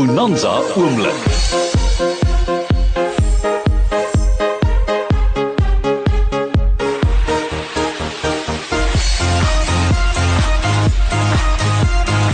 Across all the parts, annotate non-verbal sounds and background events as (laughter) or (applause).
Bonanza oomblik.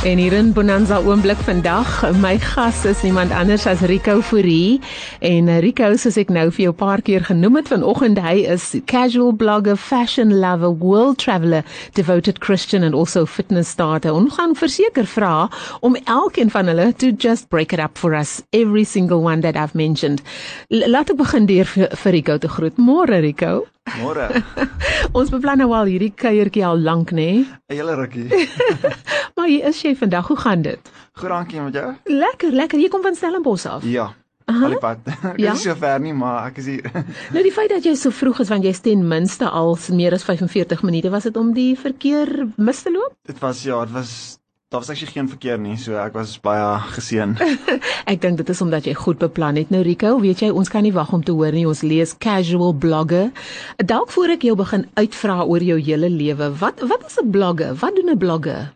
En hier in Bonanza oomblik vandag, my gas is niemand anders as Rico Fourie. En eh, Rico, soos ek nou vir jou 'n paar keer genoem het vanoggend, hy is casual blogger, fashion lover, world traveler, devoted Christian and also fitness starter. Ons gaan verseker vra om elkeen van hulle to just break it up for us, every single one that I've mentioned. L laat ek begin deur vir, vir Rico te groet. Môre Rico. Môre. (laughs) Ons beplan nou al hierdie kuiertjie al lank, nê? Nee? 'n Hele rukkie. (laughs) Maar hier is jy vandag. Hoe gaan dit? Goed dankie met jou? Lekker, lekker. Jy kom van Stellenbosch af. Ja. Aha. Al die pad. (laughs) Ek Ja? is so ver nie, maar ek is hier. Nou die feit dat jy so vroeg is want jy's ten minste al meer as 45 minute was dit om die verkeer mis te loop? Dit was ja, dit was daar was actually geen verkeer nie, so ek was baie geseën. (laughs) Ek dink dit is omdat jy goed beplan het. Nou Rico, weet jy, ons kan nie wag om te hoor nie. Ons lees casual blogger. Dalk voor ek jou begin uitvra oor jou hele lewe, wat wat is 'n blogger? Wat doen 'n blogger?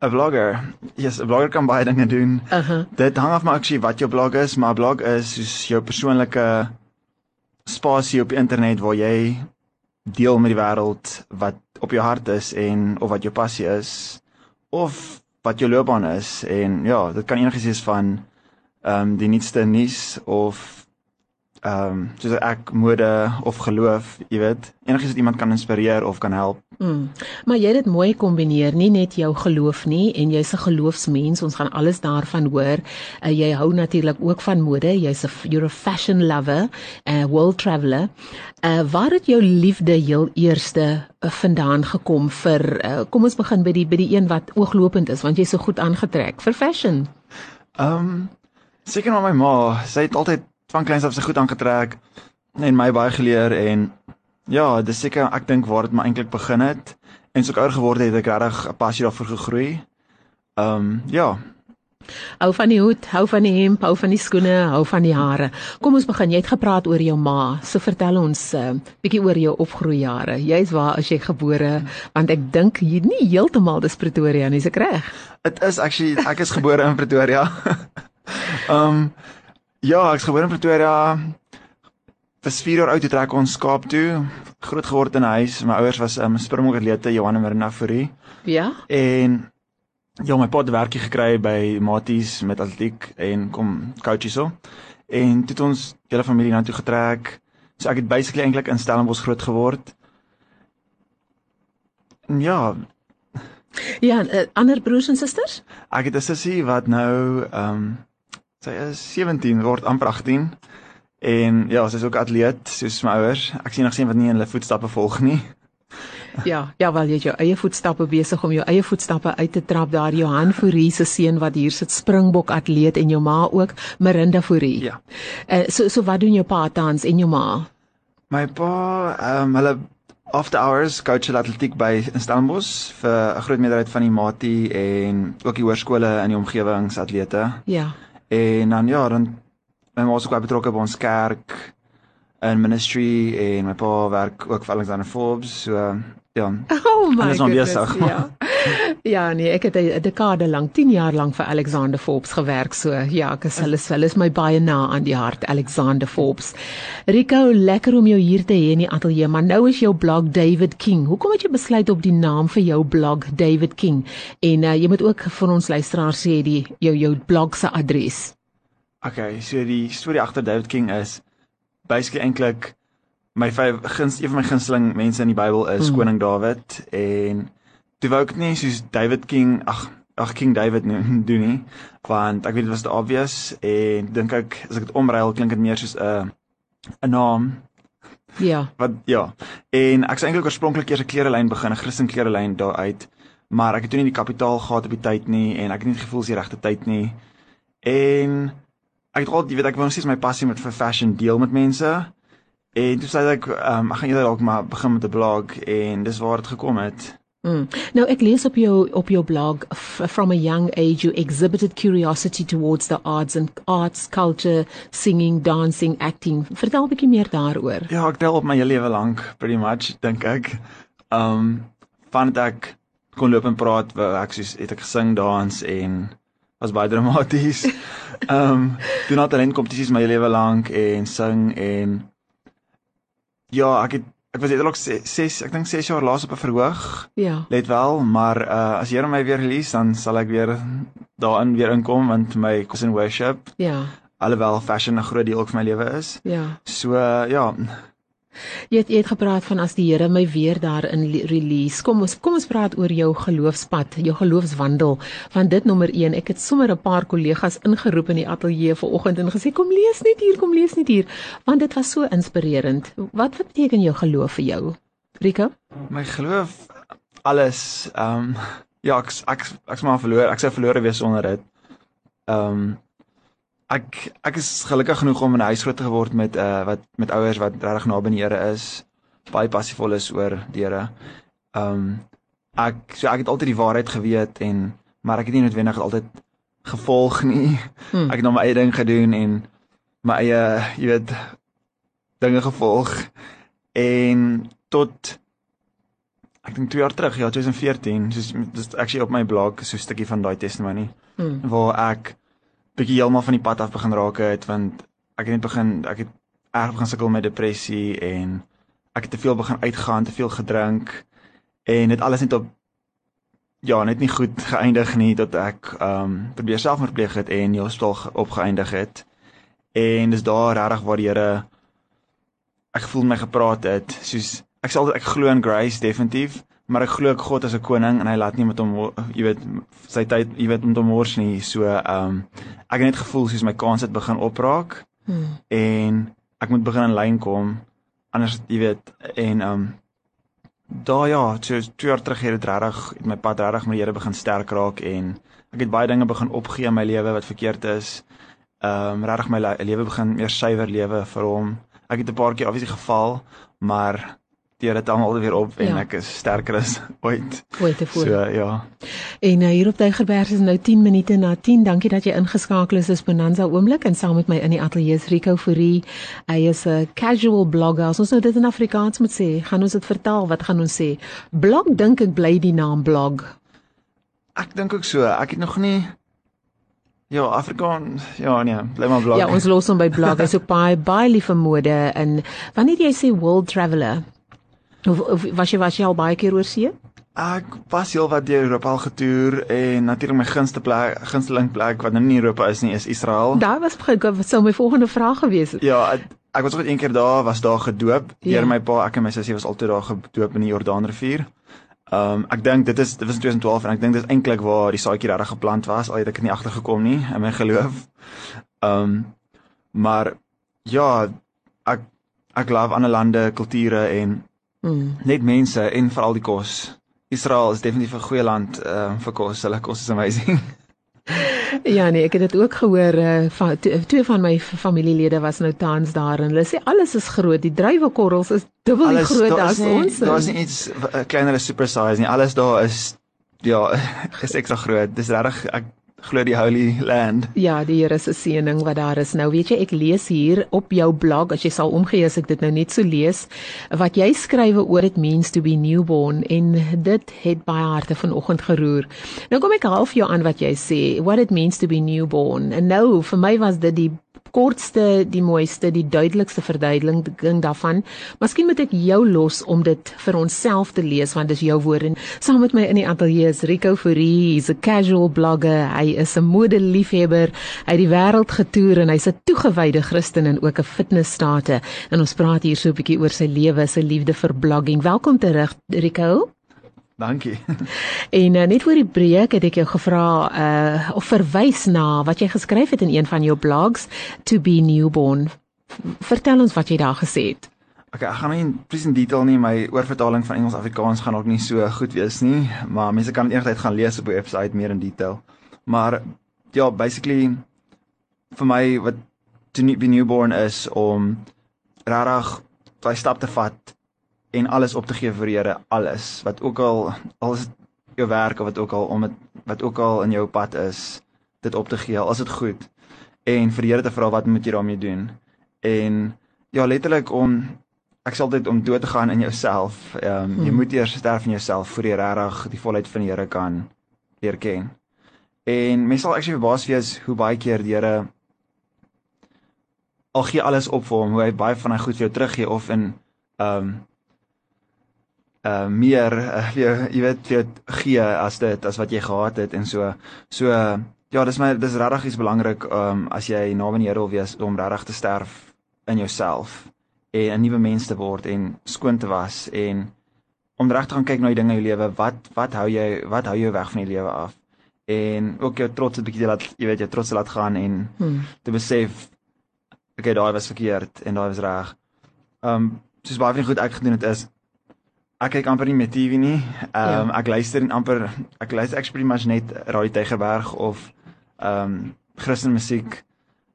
'n Blogger. Yes, 'n blogger kan baie dinge doen. Uh-huh. Dit hang af maar actually wat jou blog is, maar 'n blog is soos jou persoonlike spasie op die internet waar jy deel met die wêreld wat op jou hart is en of wat jou passie is of wat jou loopbaan is en ja, dit kan enigiets wees van ehm um, die nuutste nuus of ehm um, soos ek mode of geloof, jy weet, enigiets wat iemand kan inspireer of kan help. Mm. Maar jy het dit mooi kombineer, nie net jou geloof nie en jy's 'n geloofsmens, ons gaan alles daarvan hoor. Uh, jy hou natuurlik ook van mode, jy's 'n you're a fashion lover, 'n uh, world traveler. Uh waar het jou liefde heel eerste uh, vandaan gekom vir uh, kom ons begin by die by die een wat ooglopend is want jy's so goed aangetrek vir fashion. Ehm um, seker maar my ma, sy het altyd van kleins af se goed aangetrek en my baie geleer en ja, dis seker ek dink waar dit maar eintlik begin het en so ek ouer geword het, het ek regtig 'n passie daarvoor gegroei. Ehm um, ja, Hou van die hoed, hou van die hemp, hou van die skoene, hou van die hare. Kom ons begin. Jy het gepraat oor jou ma. So vertel ons 'n uh, bietjie oor jou opgroeijare. Jy's waar as jy gebore want ek dink jy nie heeltemal dis Pretoria nie, is ek reg? dit is actually ek is gebore in Pretoria. (laughs) Ehm um, ja, ek is gebore in Pretoria. Was 4 jaar oud toe trek ons Kaap toe. Groot geword in 'n huis. My ouers was 'n um, springbokatlete Johan en Marina Fourie. Ja. En ja, my pa het werkie gekry by Maties met atletiek en kom coach hierso. En toe het ons hele familie na toe getrek. So ek het basically eintlik in Stellenbosch groot geword. En ja, Ja, uh, ander broers en susters? ek het 'n sussie wat nou ehm um, sy is 17 word amper 18. En ja, sy is ook atleet soos my ouers. Ek sien nog sien wat nie in hulle voetstappe volg nie. (laughs) Ja, ja, wel jy het jou eie voetstappe besig om jou eie voetstappe uit te trap daar Johan Fourie se seun wat hier sit Springbok atleet en jou ma ook Marinda Fourie. Ja. Uh, so so wat doen jou pa tans en jou ma? My pa, ehm um, hulle after hours coach hulle atletiek by Stellenbosch vir 'n groot meerderheid van die matie en ook die hoërskole in die omgewingsatlete. Ja. En dan ja, dan my ma is ook baie betrokke by ons kerk in ministry en my pa werk ook vir Alexander Forbes. So ja. (laughs) Oh my Alles maar goodness, besig. Ja. (laughs) ja, nee, ek het 'n dekade lank, 10 jaar lank vir Alexander Forbes gewerk. So ja, ek is hulle is- hulle is my baie na aan die hart, Alexander Forbes. Rico, lekker om jou hier te hê in die ateljee, maar nou is jou blog David King. Hoekom het jy besluit op die naam vir jou blog David King? En uh, jy moet ook vir ons luisteraars sê die jou jou blog se adres. Okay, so die storie agter David King is basically eintlik my vyf guns een van my gunsteling mense in die Bybel is Hmm. mm. koning Dawid en toe wou ek nie soos David King ag ag King David noem (laughs) doen nie want ek weet dit was te obvious en dink ek as ek dit omruil klink dit meer soos 'n 'n naam Ja. (laughs) wat ja en ek sou eintlik oorspronklik eers 'n klerelyn begin 'n Christen klerelyn daar uit maar ek het toe nie die kapitaal gehad op die tyd nie en ek het nie die gevoel dis die regte tyd nie en ek het al jy weet ek wou nog steeds my passie met vir fashion deel met mense en toe sê ek um, ek gaan eerder dalk maar begin met 'n blog en dis waar dit gekom het Mm. Nou ek lees op jou op jou blog from a young age you exhibited curiosity towards the arts and arts culture singing dancing acting vertel 'n bietjie meer daaroor ja ek tel op my hele lewe lank pretty much dink ek um van dit ek kon loop en praat ek soos het ek gesing dans en was baie dramaties. Um, (laughs) doen al talentkompetisies my lewe lank en sing en ja, ek het ek was eintlik 6 ek dink 6 jaar laas op 'n verhoog. Ja. Let wel, maar uh as Here my weer release dan sal ek weer daarin weer inkom want my cousin worship. Ja. Alhoewel fashion 'n groot deel ook van my lewe is. Ja. So uh, ja, Jy het, jy het gepraat van as die Here my weer daarin release. Kom ons kom ons praat oor jou geloofspad, jou geloofswandel. Want dit nommer 1, ek het sommer 'n paar kollegas ingeroep in die ateljee vanoggend en gesê kom lees net hier, kom lees net hier, want dit was so inspirerend. Wat wat beteken jou geloof vir jou? Rico? my geloof alles ehm um, (laughs) ja, ek ek ek's maar verloor. Ek sou verlore wees sonder dit. Ehm um, ek ek is gelukkig genoeg om in 'n huis groot geword met uh wat met ouers wat regtig naby die Here is, baie passievol is oor die Here. Um, ek so ek het altyd die waarheid geweet en maar ek het nie noodwendig altyd gevolg nie. Hmm. Ek het nou my eie ding gedoen en my eie, jy weet, dinge gevolg en tot ek dink 2 jaar terug, ja 2014, soos dis actually op my blog so 'n stukkie van daai testimony Hmm. waar ek bietjie heeltemal van die pad af begin raak het want ek het net begin ek het erg begin sukkel met depressie en ek het te veel begin uitgaan, te veel gedrink en dit alles net op ja, net nie goed geëindig nie tot ek ehm um, probeer selfmoord pleeg het en die hospitaal ge- opgeëindig het. En dis daar regtig waar die Here ek gevoel my gepraat het, soos ek sal ek glo in grace definitief, maar ek glo ook God is 'n koning en hy laat nie met hom jy weet sy tyd jy weet met hom mors nie. So ehm um, ek het net gevoel soos my kans het begin opraak Hmm. en ek moet begin in lyn kom anders jy weet en ehm um, daar ja, so 2 jaar terug het dit regtig het my pad regtig met die Here begin sterk raak en ek het baie dinge begin opgee in my lewe wat verkeerd is. Ehm um, regtig my le- lewe begin meer suiwer lewe vir hom. Ek het 'n paar keer obviously geval, maar die Here het hom alweer op en Ja. ek is sterker as (laughs) ooit. Ooit tevore. So ja. En uh, hier op Tygerberg is nou 10 minute na 10. Dankie dat jy ingeskakel is. Dis Bonanza oomblik en saam met my in die ateljee is Rico Fourie. Hy is 'n casual blogger. As ons nou dit in Afrikaans moet sê, gaan ons dit vertaal. Wat gaan ons sê? Blog dink ek bly die naam blog. Ek dink ook so. Ek het nog nie Ja, Afrikaans. Ja, nee, bly maar blok. Ja, ons los hom by blog. Hy's ook baie baie lief vir mode en wanneer jy sê world traveller was jy was jy al baie keer oor see? Ek was heel wat deur Europa al getoer en natuurlik my gunste plek, gunsteling plek wat nou nie Europa is nie, is Israel. Daar was wat sou my volgende vraag gewees het. Ja, ek, ek was ook een keer daar, was daar gedoop. Ja. Deur my pa, ek en my sussie was altyd daar gedoop in die Jordaanrivier. Ehm um, ek dink dit is dit was in 2012 en ek dink dit is eintlik waar die saadjie regtig geplant was, al het ek er nie agtergekom nie in my geloof. Ehm um, maar ja, ek ek love ander lande, kulture en Hmm. net mense en veral die kos. Israel is definitief 'n goeie land uh, vir kos. Hulle kos is amazing. (laughs) Ja nee, ek het dit ook gehoor uh, van twee van my familielede was nou tans daar en hulle sê alles is groot. Die druiwekorrels is dubbel die groot as nie, ons. Daar is nie iets uh, kleiner as super size nie. Alles daar is ja, (laughs) is ekstra groot. Dis regtig ek glo die holy land. Ja, die Here se seëning wat daar is. Nou weet jy, ek lees hier op jou blog, as jy sal omgee as ek dit nou net so lees, wat jy skrywe oor it means to be newborn en dit het baie harte vanoggend geroer. Nou kom ek half jou aan wat jy sê, what it means to be newborn. En nou vir my was dit die kortste, die mooiste, die duidelikste verduideliking daarvan. Miskien moet ek jou los om dit vir onsself te lees want dis jou woord en saam met my in die ateljee is Rico Fourie, hy's 'n casual blogger, hy is 'n modeliefhebber, hy het die wêreld getoer en hy's 'n toegewyde Christen en ook 'n fitnessstate. En ons praat hier so 'n bietjie oor sy lewe, sy liefde vir blogging. Welkom terug Rico. Dankie. (laughs) En uh, net voor die breek het ek jou gevra uh of verwys na wat jy geskryf het in een van jou blogs to be newborn. Vertel ons wat jy daar gesê het. Okay, ek gaan nie presies in detail nie, my oorvertaling van Engels Afrikaans gaan ook nie so goed wees nie, maar mense kan eendag gaan lees op die webwerf meer in detail. Maar ja, basically vir my wat to be newborn is om regtig daai stap te vat en alles op te gee vir die Here, alles wat ook al al is jou werk of wat ook al om dit wat ook al in jou pad is, dit op te gee, al is dit goed. En vir die Here te vra wat moet jy daarmee doen? En ja, letterlik om ek sal dit om dood te gaan in jouself. Ehm um, jy Hmm. moet eers sterf in jouself voor jy regtig die volheid van die Here kan leer ken. En mense sal actually verbaas wees hoe baie keer die Here al gee alles op vir hom, hoe hy baie van hy goed vir jou teruggee of in ehm um, uh meer uh, jy, jy weet jy gee as dit as wat jy gehad het en so so uh, ja dis my dis regtig iets belangrik um as jy naby die Here wil wees om regtig te sterf in jouself en 'n nuwe mens te word en skoon te was en om regtig te gaan kyk na die dinge in jou lewe wat wat hou jy wat hou jou weg van die lewe af en ook jou trots 'n bietjie laat jy weet jou trots laat gaan en hmm. te besef okay daai was verkeerd en daai was reg. Um soos baie van die goed ek gedoen het is Ek kyk amper nie met TV nie. Ehm um, ja. ek luister en amper ek luister ek pretty much net Radio Tygerberg of ehm um, Christen musiek.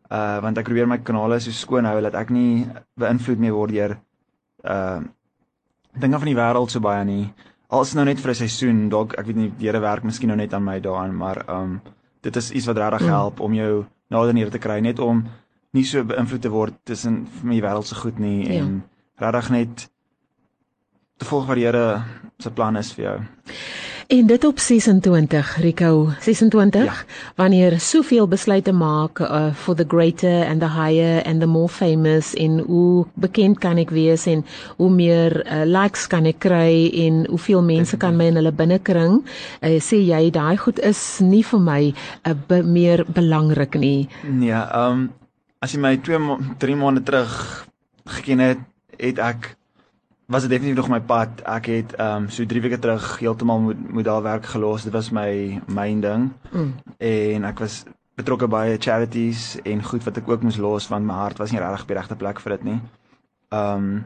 Uh want ek probeer my kanale so skoon hou dat ek nie beïnvloed mee word deur ehm uh, dinge van die wêreld so baie nie. Als nou net vir 'n seisoen, dalk ek weet nie die Here werk miskien nou net aan my daarin, maar ehm um, dit is iets wat regtig mm. help om jou nader neer te kry net om nie so beïnvloed te word tussen my wêreld se goed nie ja. en regtig net te volg wat die Here se plan is vir jou. En dit op 26 Rico 26 ja. wanneer soveel besluite maak uh, for the greater and the higher and the more famous en hoe bekend kan ek wees en hoe meer uh, likes kan ek kry en hoeveel mense kan my in hulle binnekring uh, sê jy daai goed is nie vir my uh, be meer belangrik nie. Nee, ehm um, as jy my 2 3 maande terug geken het, het ek was dit definitief nog my pad. Ek het ehm um, so 3 weke terug heeltemal moet moet daar werk gelos. Dit was my myn ding. Mm. En ek was betrokke by charities en goed wat ek ook moes los want my hart was nie regtig op die regte plek vir dit nie. Ehm um,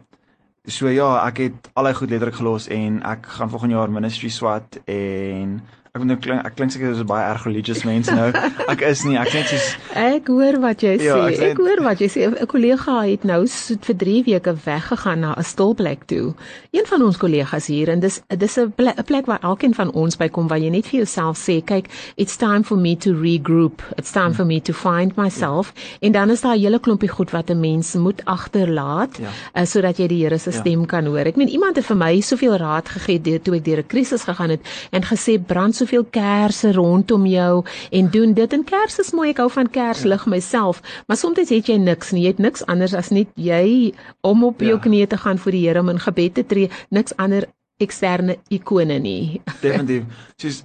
so ja, ek het al die goed letterlik gelos en ek gaan volgende jaar ministry swat en Ek moet nou klink ek klink seker dis baie erg religious mense nou. (laughs) Ek is nie, ek net soos Ek hoor wat jy ja, sê. Ek, ek hoor wat jy sê. 'n Kollega het nou so vir 3 weke weggegaan na 'n stilplek toe. Een van ons kollegas hier en dis dis 'n plek, plek waar elkeen van ons by kom waar jy net vir jouself sê, kyk, it's time for me to regroup. It's time hmm. for me to find myself. Ja. En dan is daar 'n hele klompie goed wat 'n mens moet agterlaat ja. uh, sodat jy die Here se ja. stem ja. kan hoor. Ek meen iemand het vir my soveel raad gegee toe ek deur 'n krisis gegaan het en gesê brand so soveel kersse rondom jou en doen dit. En kers is mooi ek hou van kerslig myself maar soms het jy niks nie. Jy het niks anders as net jy om op jou ja. knieë te gaan voor die Here om in gebed te tree. Niks ander eksterne ikone nie. (laughs) Definitief. Soos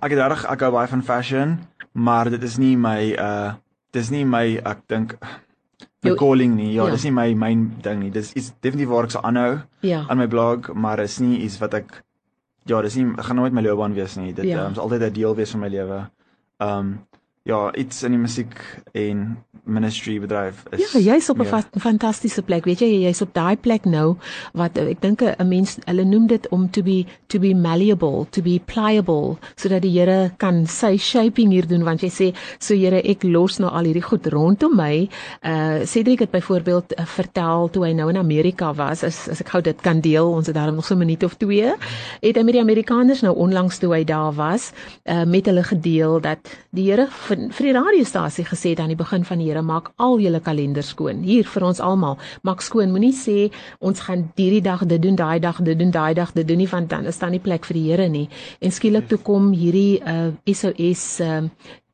ek het reg ek hou baie van fashion maar dit is nie my uh dis nie my ek dink my calling nie. Ja, ja. dis nie my myn ding nie. Dis is definitief waar ek sou aanhou ja. aan my blog maar is nie iets wat ek ja, dis nie gaan nooit my loopbaan wees nie. Dit ja. um, sal altyd 'n deel wees van my lewe. Um ja, iets in die musiek en ministry bedryf is Ja, jy's op 'n fa fantastiese plek. Weet jy, jy's op daai plek nou wat ek dink 'n mens hulle noem dit om to be to be malleable, to be pliable sodat die Here kan sy shaping hier doen want jy sê, so Here, ek los nou al hierdie goed rondom my. Uh Cedric het byvoorbeeld uh, vertel toe hy nou in Amerika was, as as ek gou dit kan deel, ons het daarom nog so 'n minuut of twee, het hy met die Amerikaners nou onlangs toe hy daar was, uh met hulle gedeel dat die Here vir, vir die radiostasie gesê het aan die begin van die Here maak al julle kalenders skoon. Hier vir ons almal, maak skoon. Moenie sê ons gaan hierdie dag dit doen, daai dag dit doen, daai dag dit doen nie want dan is daar nie plek vir die Here nie. En skielik toe kom hierdie uh SOS uh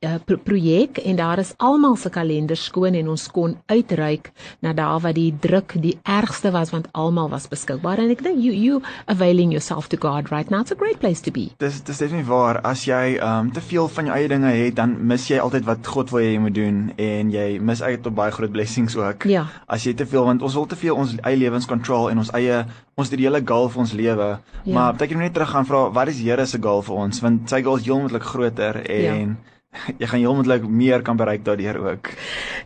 uh, pro projek en daar is almal se kalenders skoon en ons kon uitreik na daar waar die druk die ergste was want almal was beskikbaar en ek dink you you availing yourself to God right now it's a great place to be. Dis dis definitief waar as jy um te veel van jou eie dinge het dan mis jy altyd wat God wil hê jy moet doen en jy mis uit op baie groot blessings ook. Ja. As jy te veel want ons wil te veel ons eie lewens control en ons eie ons het die hele goal vir ons lewe. Ja. Maar baie keer net terug gaan vra wat is Here se goal vir ons want sy goal is heeltemal groter ja. en ja (laughs) jy gaan heeltemal meer kan bereik daardeur ook.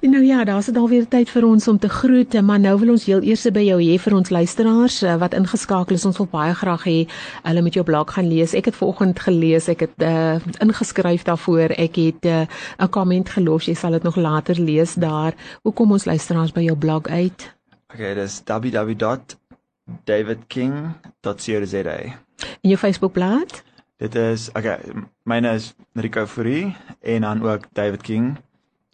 Nou ja, daar's dit alweer tyd vir ons om te groet, maar nou wil ons heel eers by jou hê vir ons luisteraars eh, wat ingeskakel is. Ons wil baie graag hê hulle moet jou blog gaan lees. Ek het vanoggend gelees, ek het uh, ingeskryf daarvoor. Ek het eh, 'n uh, komment gelos. Jy sal dit nog later lees daar. Hoe kom ons luisteraars by jou blog uit? Okay, dis www.davidking.co.za. En jou Facebookblad? Dit is okay, myne is Rico Fourie en dan ook David King.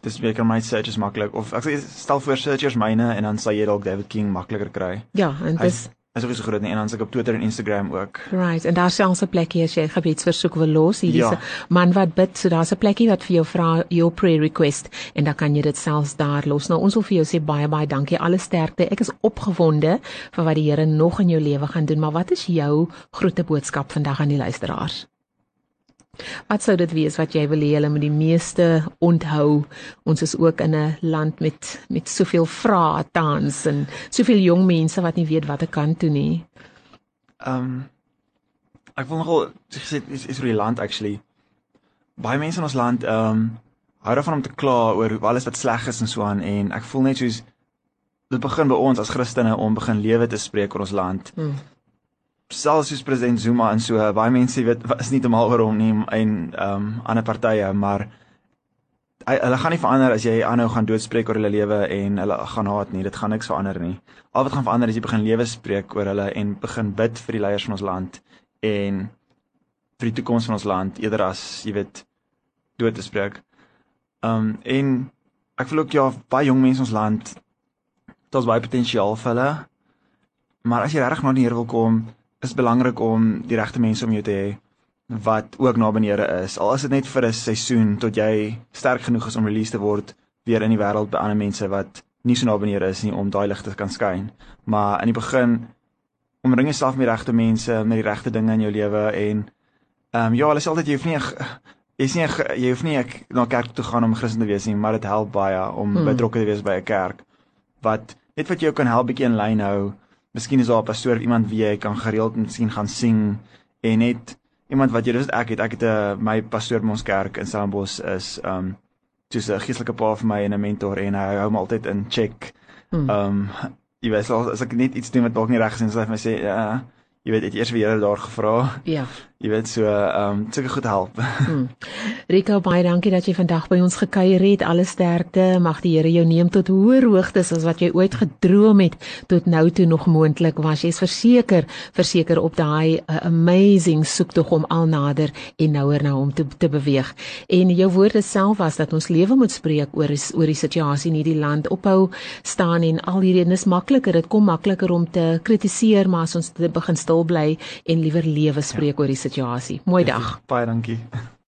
Dis weer kan my search is maklik of ek stel voor searchers myne en dan sal jy dalk David King makliker kry. Ja, en dis is ook so groot nie en dan is ek op Twitter en Instagram ook. Right, en daar's selfs 'n plekkie as jy gebedsversoek wil los. Hierdie Ja. se man wat bid, so daar's 'n plekkie wat vir jou vra your prayer request en dan kan jy dit selfs daar los. Nou ons wil vir jou sê baie baie dankie. Alle sterkte. Ek is opgewonde vir wat die Here nog in jou lewe gaan doen, maar wat is jou groete boodskap vandag aan die luisteraars? Wat sou dit wees wat jy wil hê hulle moet die meeste onthou? Ons is ook in 'n land met met soveel vrae tans en soveel jong mense wat nie weet wat ek kan toe nie. Ehm um, ek wil nogal sê is is oor die land actually. Baie mense in ons land ehm um, hou daarvan om te kla oor alles wat sleg is en so aan en ek voel net soos dit begin by ons as Christene om begin lewe te spreek oor ons land. Hmm. Selfs soos president Zuma en so baie mense weet is nie te mal oor hom nie en ehm um, ander partye maar hy, hulle gaan nie verander as jy aanhou gaan doodspreek oor hulle lewe en hulle gaan haat nie. Dit gaan niks verander nie. Al wat gaan verander is jy begin lewe spreek oor hulle en begin bid vir die leiers van ons land en vir die toekoms van ons land eerder as jy weet dood te spreek. Um en ek voel ook ja baie jong mense ons land daar's baie potensiaal vir hulle. Maar as jy regtig na die Here wil kom, is belangrik om die regte mense om jou te hê wat ook na benede is. Al is dit net vir 'n seisoen tot jy sterk genoeg is om release te word weer in die wêreld by ander mense wat nie so na benede is nie om daai lig te kan skyn. Maar in die begin omring jouself met die regte mense, met die regte dinge in jou lewe en ehm um, ja, hulle sê altyd jy hoef nie jy's nie jy hoef nie ek, na kerk toe gaan om Christen te wees nie, maar dit help baie om Hmm. betrokke te wees by 'n kerk wat net wat jou kan help bietjie in lyn hou. Miskien is daar 'n pastoor of iemand wie jy kan gereeld miskien gaan sing en net iemand wat jy dis ek het ek het 'n my pastoor by ons kerk in Stellenbosch is um soos 'n geestelike pa vir my en 'n mentor en hy hou my altyd in check. Hmm. Um jy weet al as ek net iets doen wat dalk nie reg is en sy vir my sê ja, jy weet het eers weer Here daar gevra. Ja. Jy weet so um sulke goed help. (laughs) Hmm. Rico, baie dankie dat jy vandag by ons gekuier het. Alle sterkte. Mag die Here jou neem tot hoër hoogtes as wat jy ooit gedroom het tot nou toe nog moontlik was. Jy's verseker, verseker op daai uh, amazing soektog om al nader en nouer na hom te te beweeg. En jou woorde self was dat ons lewe moet spreek oor is, oor die situasie in hierdie land ophou staan en al hierdie en is makliker. Dit kom makliker om te kritiseer, maar as ons begin stil bly en liewer lewe spreek ja. oor die situasie. Mooi dag. Baie dankie.